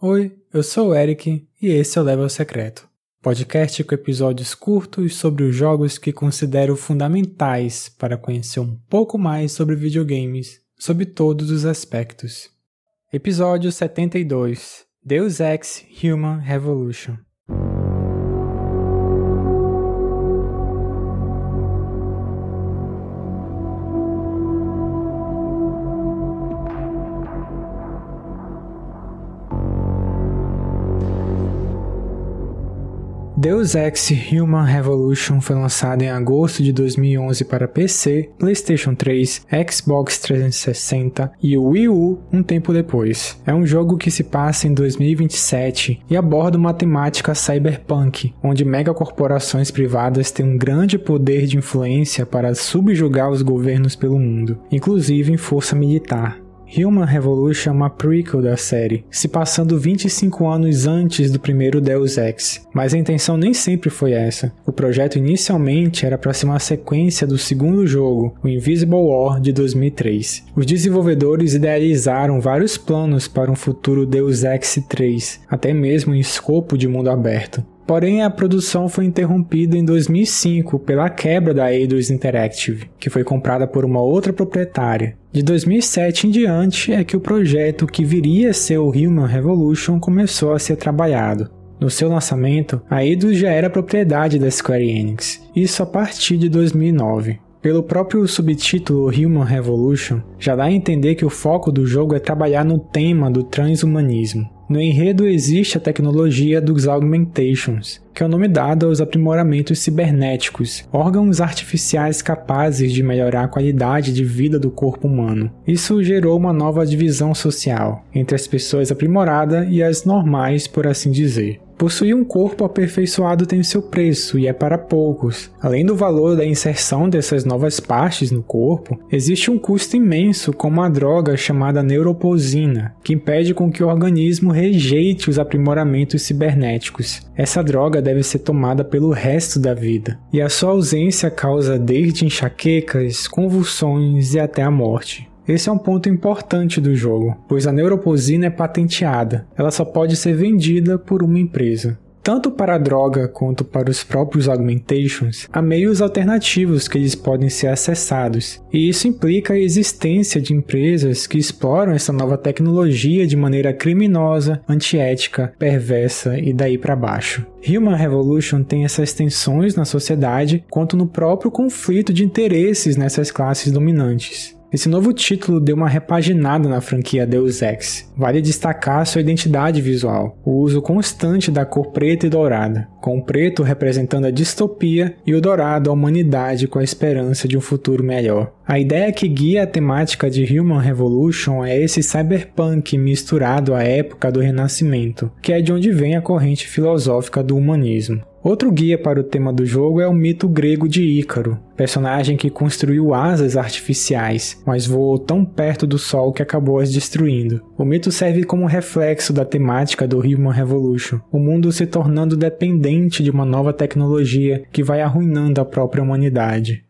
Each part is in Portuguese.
Oi, eu sou o Eric e esse é o Level Secreto, podcast com episódios curtos sobre os jogos que considero fundamentais para conhecer um pouco mais sobre videogames, sob todos os aspectos. Episódio 72 Deus Ex Human Revolution Deus Ex Human Revolution foi lançado em agosto de 2011 para PC, PlayStation 3, Xbox 360 e Wii U um tempo depois. É um jogo que se passa em 2027 e aborda uma temática cyberpunk, onde megacorporações privadas têm um grande poder de influência para subjugar os governos pelo mundo, inclusive em força militar. Human Revolution é uma prequel da série, se passando 25 anos antes do primeiro Deus Ex, mas a intenção nem sempre foi essa. O projeto inicialmente era para ser uma sequência do segundo jogo, o Invisible War de 2003. Os desenvolvedores idealizaram vários planos para um futuro Deus Ex 3, até mesmo em escopo de mundo aberto. Porém, a produção foi interrompida em 2005 pela quebra da Eidos Interactive, que foi comprada por uma outra proprietária. De 2007 em diante é que o projeto que viria a ser o Human Revolution começou a ser trabalhado. No seu lançamento, a Eidos já era propriedade da Square Enix, isso a partir de 2009. Pelo próprio subtítulo Human Revolution, já dá a entender que o foco do jogo é trabalhar no tema do transhumanismo. No enredo existe a tecnologia dos augmentations, que é o nome dado aos aprimoramentos cibernéticos, órgãos artificiais capazes de melhorar a qualidade de vida do corpo humano. Isso gerou uma nova divisão social entre as pessoas aprimoradas e as normais, por assim dizer. Possuir um corpo aperfeiçoado tem seu preço e é para poucos. Além do valor da inserção dessas novas partes no corpo, existe um custo imenso como a droga chamada neuroposina, que impede com que o organismo rejeite os aprimoramentos cibernéticos. Essa droga deve ser tomada pelo resto da vida, e a sua ausência causa desde enxaquecas, convulsões e até a morte. Esse é um ponto importante do jogo, pois a neuroposina é patenteada, ela só pode ser vendida por uma empresa. Tanto para a droga quanto para os próprios augmentations, há meios alternativos que eles podem ser acessados, e isso implica a existência de empresas que exploram essa nova tecnologia de maneira criminosa, antiética, perversa e daí para baixo. Human Revolution tem essas tensões na sociedade quanto no próprio conflito de interesses nessas classes dominantes. Esse novo título deu uma repaginada na franquia Deus Ex. Vale destacar sua identidade visual, o uso constante da cor preta e dourada, com o preto representando a distopia e o dourado a humanidade com a esperança de um futuro melhor. A ideia que guia a temática de Human Revolution é esse cyberpunk misturado à época do Renascimento, que é de onde vem a corrente filosófica do humanismo. Outro guia para o tema do jogo é o mito grego de Ícaro, personagem que construiu asas artificiais, mas voou tão perto do Sol que acabou as destruindo. O mito serve como reflexo da temática do Human Revolution, o mundo se tornando dependente de uma nova tecnologia que vai arruinando a própria humanidade.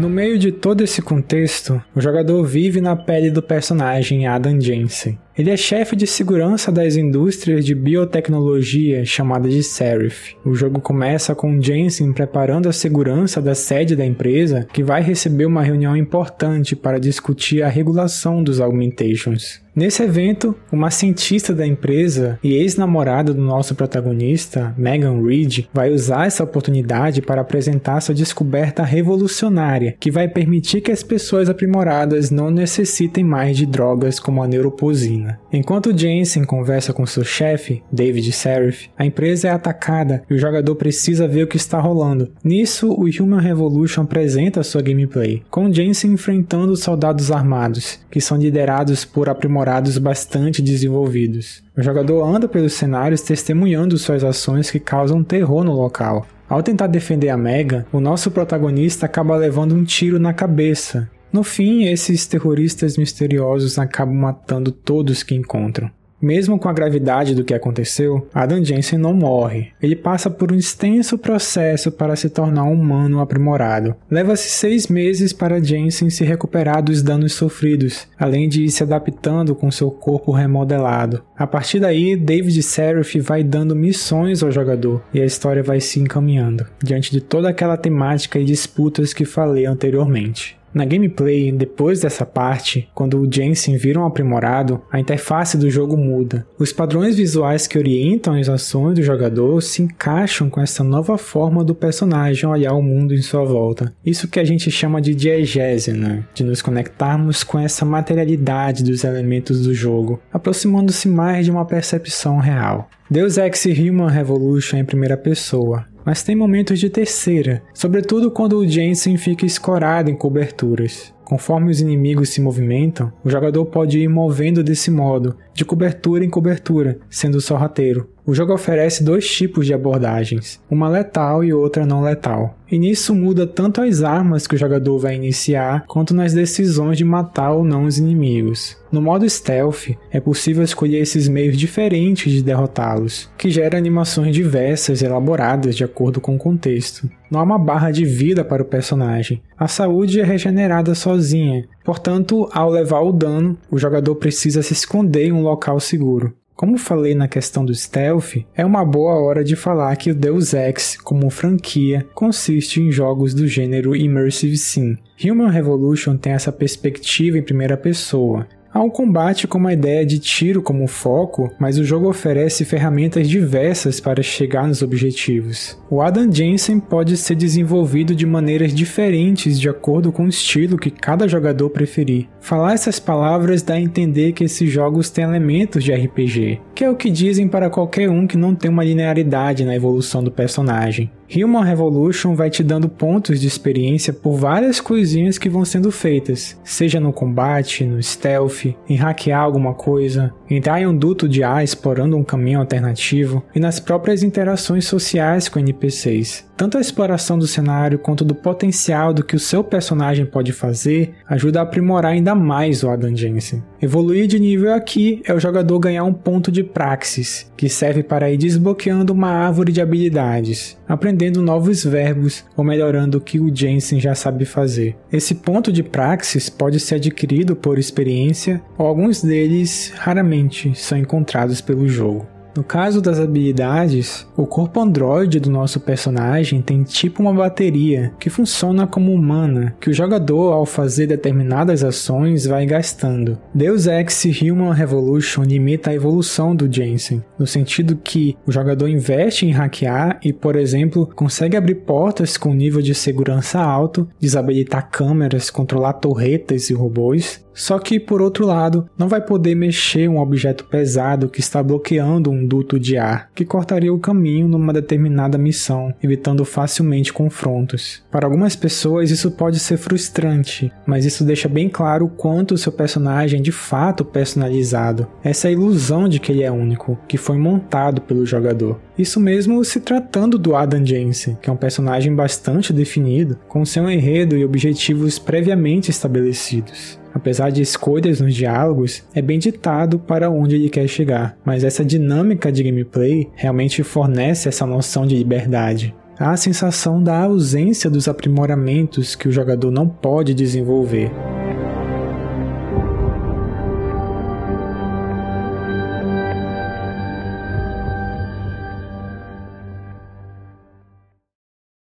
No meio de todo esse contexto, o jogador vive na pele do personagem Adam Jensen. Ele é chefe de segurança das indústrias de biotecnologia chamada de Serif. O jogo começa com Jensen preparando a segurança da sede da empresa, que vai receber uma reunião importante para discutir a regulação dos augmentations. Nesse evento, uma cientista da empresa e ex-namorada do nosso protagonista, Megan Reed, vai usar essa oportunidade para apresentar sua descoberta revolucionária, que vai permitir que as pessoas aprimoradas não necessitem mais de drogas como a neuroposina. Enquanto Jensen conversa com seu chefe, David Serif, a empresa é atacada e o jogador precisa ver o que está rolando. Nisso, o Human Revolution apresenta sua gameplay, com Jensen enfrentando soldados armados, que são liderados por aprimorados bastante desenvolvidos. O jogador anda pelos cenários testemunhando suas ações que causam terror no local. Ao tentar defender a Mega, o nosso protagonista acaba levando um tiro na cabeça. No fim, esses terroristas misteriosos acabam matando todos que encontram. Mesmo com a gravidade do que aconteceu, Adam Jensen não morre. Ele passa por um extenso processo para se tornar um humano aprimorado. Leva-se seis meses para Jensen se recuperar dos danos sofridos, além de ir se adaptando com seu corpo remodelado. A partir daí, David Seraph vai dando missões ao jogador e a história vai se encaminhando, diante de toda aquela temática e disputas que falei anteriormente. Na gameplay, depois dessa parte, quando o Jensen vira um aprimorado, a interface do jogo muda. Os padrões visuais que orientam as ações do jogador se encaixam com essa nova forma do personagem olhar o mundo em sua volta. Isso que a gente chama de diegese, né? de nos conectarmos com essa materialidade dos elementos do jogo, aproximando-se mais de uma percepção real. Deus Ex Human Revolution em primeira pessoa, mas tem momentos de terceira, sobretudo quando o Jensen fica escorado em coberturas. Conforme os inimigos se movimentam, o jogador pode ir movendo desse modo, de cobertura em cobertura, sendo sorrateiro. O jogo oferece dois tipos de abordagens, uma letal e outra não letal. E nisso muda tanto as armas que o jogador vai iniciar, quanto nas decisões de matar ou não os inimigos. No modo stealth, é possível escolher esses meios diferentes de derrotá-los, que gera animações diversas e elaboradas de acordo com o contexto. Não há uma barra de vida para o personagem. A saúde é regenerada sozinha, portanto, ao levar o dano, o jogador precisa se esconder em um local seguro. Como falei na questão do stealth, é uma boa hora de falar que o Deus Ex, como franquia, consiste em jogos do gênero Immersive Sim. Human Revolution tem essa perspectiva em primeira pessoa, Há um combate com uma ideia de tiro como foco, mas o jogo oferece ferramentas diversas para chegar nos objetivos. O Adam Jensen pode ser desenvolvido de maneiras diferentes de acordo com o estilo que cada jogador preferir. Falar essas palavras dá a entender que esses jogos têm elementos de RPG, que é o que dizem para qualquer um que não tem uma linearidade na evolução do personagem. Human Revolution vai te dando pontos de experiência por várias coisinhas que vão sendo feitas, seja no combate, no stealth, em hackear alguma coisa, entrar em um duto de ar explorando um caminho alternativo e nas próprias interações sociais com NPCs. Tanto a exploração do cenário quanto do potencial do que o seu personagem pode fazer ajuda a aprimorar ainda mais o Adam Jensen. Evoluir de nível aqui é o jogador ganhar um ponto de praxis, que serve para ir desbloqueando uma árvore de habilidades, aprendendo novos verbos ou melhorando o que o Jensen já sabe fazer. Esse ponto de praxis pode ser adquirido por experiência ou alguns deles raramente são encontrados pelo jogo. No caso das habilidades, o corpo androide do nosso personagem tem tipo uma bateria que funciona como humana, que o jogador, ao fazer determinadas ações, vai gastando. Deus Ex Human Revolution limita a evolução do Jensen, no sentido que o jogador investe em hackear e, por exemplo, consegue abrir portas com nível de segurança alto, desabilitar câmeras, controlar torretas e robôs, só que, por outro lado, não vai poder mexer um objeto pesado que está bloqueando um duto de ar, que cortaria o caminho numa determinada missão, evitando facilmente confrontos. Para algumas pessoas, isso pode ser frustrante, mas isso deixa bem claro o quanto o seu personagem é de fato personalizado. Essa é ilusão de que ele é único, que foi montado pelo jogador. Isso mesmo se tratando do Adam Jensen, que é um personagem bastante definido, com seu enredo e objetivos previamente estabelecidos apesar de escolhas nos diálogos, é bem ditado para onde ele quer chegar, mas essa dinâmica de gameplay realmente fornece essa noção de liberdade. Há a sensação da ausência dos aprimoramentos que o jogador não pode desenvolver.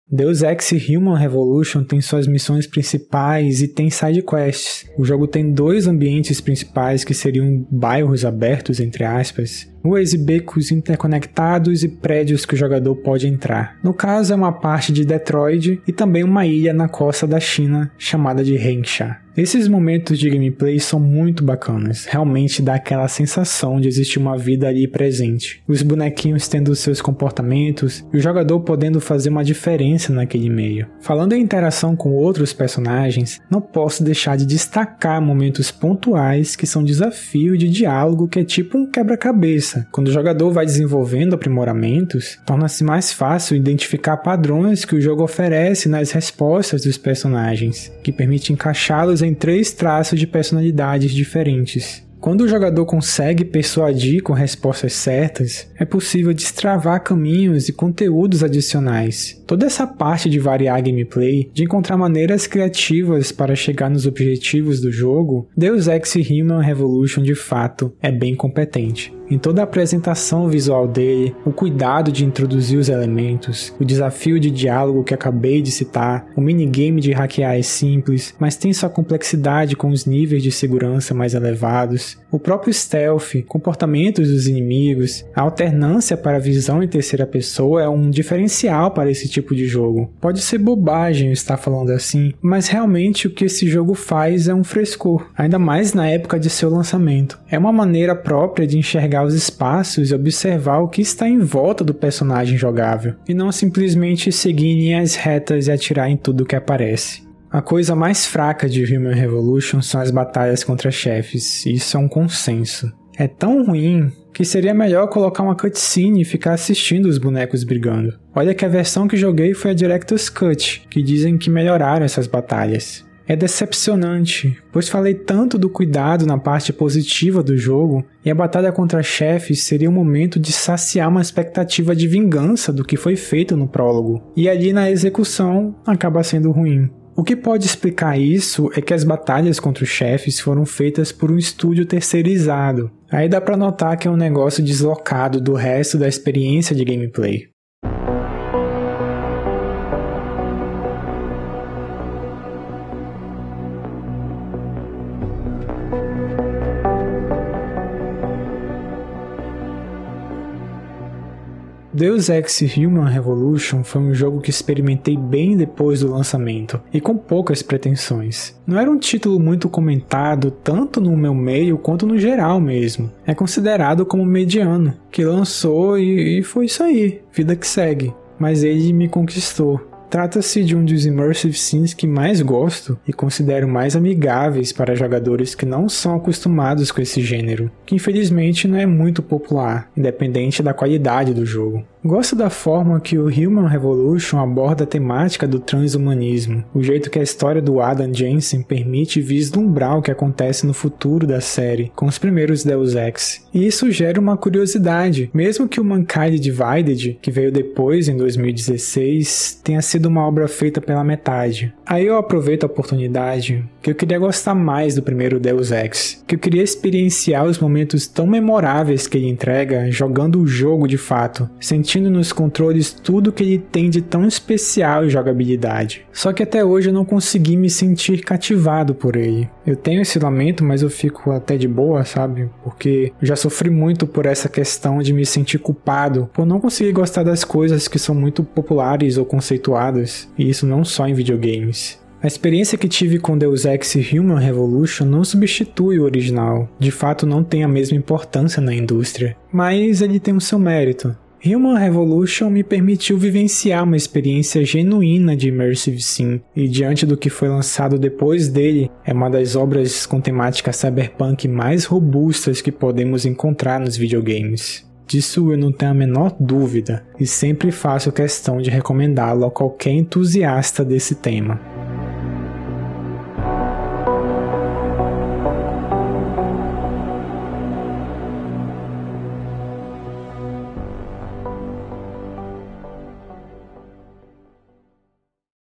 Deus Ex Human Revolution tem suas missões principais e tem side quests. O jogo tem dois ambientes principais que seriam bairros abertos, entre aspas, ruas e becos interconectados e prédios que o jogador pode entrar. No caso, é uma parte de Detroit e também uma ilha na costa da China chamada de Hengsha. Esses momentos de gameplay são muito bacanas, realmente dá aquela sensação de existir uma vida ali presente. Os bonequinhos tendo seus comportamentos e o jogador podendo fazer uma diferença naquele meio. Falando em interação com outros personagens, não posso deixar de destacar momentos pontuais que são desafio de diálogo que é tipo um quebra-cabeça. Quando o jogador vai desenvolvendo aprimoramentos, torna-se mais fácil identificar padrões que o jogo oferece nas respostas dos personagens, que permite encaixá-los em três traços de personalidades diferentes. Quando o jogador consegue persuadir com respostas certas, é possível destravar caminhos e conteúdos adicionais. Toda essa parte de variar a gameplay, de encontrar maneiras criativas para chegar nos objetivos do jogo, Deus Ex Human Revolution de fato é bem competente. Em toda a apresentação visual dele, o cuidado de introduzir os elementos, o desafio de diálogo que acabei de citar, o minigame de hackear é simples, mas tem sua complexidade com os níveis de segurança mais elevados, o próprio stealth, comportamentos dos inimigos, a alternância para a visão em terceira pessoa é um diferencial para esse tipo de jogo. Pode ser bobagem estar falando assim, mas realmente o que esse jogo faz é um frescor, ainda mais na época de seu lançamento. É uma maneira própria de enxergar os espaços e observar o que está em volta do personagem jogável, e não simplesmente seguir linhas retas e atirar em tudo que aparece. A coisa mais fraca de Human Revolution são as batalhas contra chefes, e isso é um consenso. É tão ruim que seria melhor colocar uma cutscene e ficar assistindo os bonecos brigando. Olha que a versão que joguei foi a Director's Cut, que dizem que melhoraram essas batalhas. É decepcionante, pois falei tanto do cuidado na parte positiva do jogo, e a batalha contra chefes seria um momento de saciar uma expectativa de vingança do que foi feito no prólogo, e ali na execução acaba sendo ruim. O que pode explicar isso é que as batalhas contra os chefes foram feitas por um estúdio terceirizado. Aí dá para notar que é um negócio deslocado do resto da experiência de gameplay. Deus Ex Human Revolution foi um jogo que experimentei bem depois do lançamento e com poucas pretensões. Não era um título muito comentado tanto no meu meio quanto no geral mesmo. É considerado como mediano, que lançou e, e foi isso aí, vida que segue. Mas ele me conquistou. Trata-se de um dos immersive scenes que mais gosto e considero mais amigáveis para jogadores que não são acostumados com esse gênero, que infelizmente não é muito popular, independente da qualidade do jogo. Gosto da forma que o Human Revolution aborda a temática do transhumanismo, o jeito que a história do Adam Jensen permite vislumbrar o que acontece no futuro da série, com os primeiros Deus Ex. E isso gera uma curiosidade, mesmo que o Mankind Divided, que veio depois em 2016, tenha sido uma obra feita pela metade. Aí eu aproveito a oportunidade que eu queria gostar mais do primeiro Deus Ex, que eu queria experienciar os momentos tão memoráveis que ele entrega jogando o jogo de fato, sentindo sentindo nos controles tudo que ele tem de tão especial em jogabilidade. Só que até hoje eu não consegui me sentir cativado por ele. Eu tenho esse lamento, mas eu fico até de boa, sabe? Porque eu já sofri muito por essa questão de me sentir culpado por não conseguir gostar das coisas que são muito populares ou conceituadas, e isso não só em videogames. A experiência que tive com Deus Ex Human Revolution não substitui o original, de fato não tem a mesma importância na indústria, mas ele tem o seu mérito. Human Revolution me permitiu vivenciar uma experiência genuína de Immersive Sim, e diante do que foi lançado depois dele, é uma das obras com temática cyberpunk mais robustas que podemos encontrar nos videogames. Disso eu não tenho a menor dúvida, e sempre faço questão de recomendá-lo a qualquer entusiasta desse tema.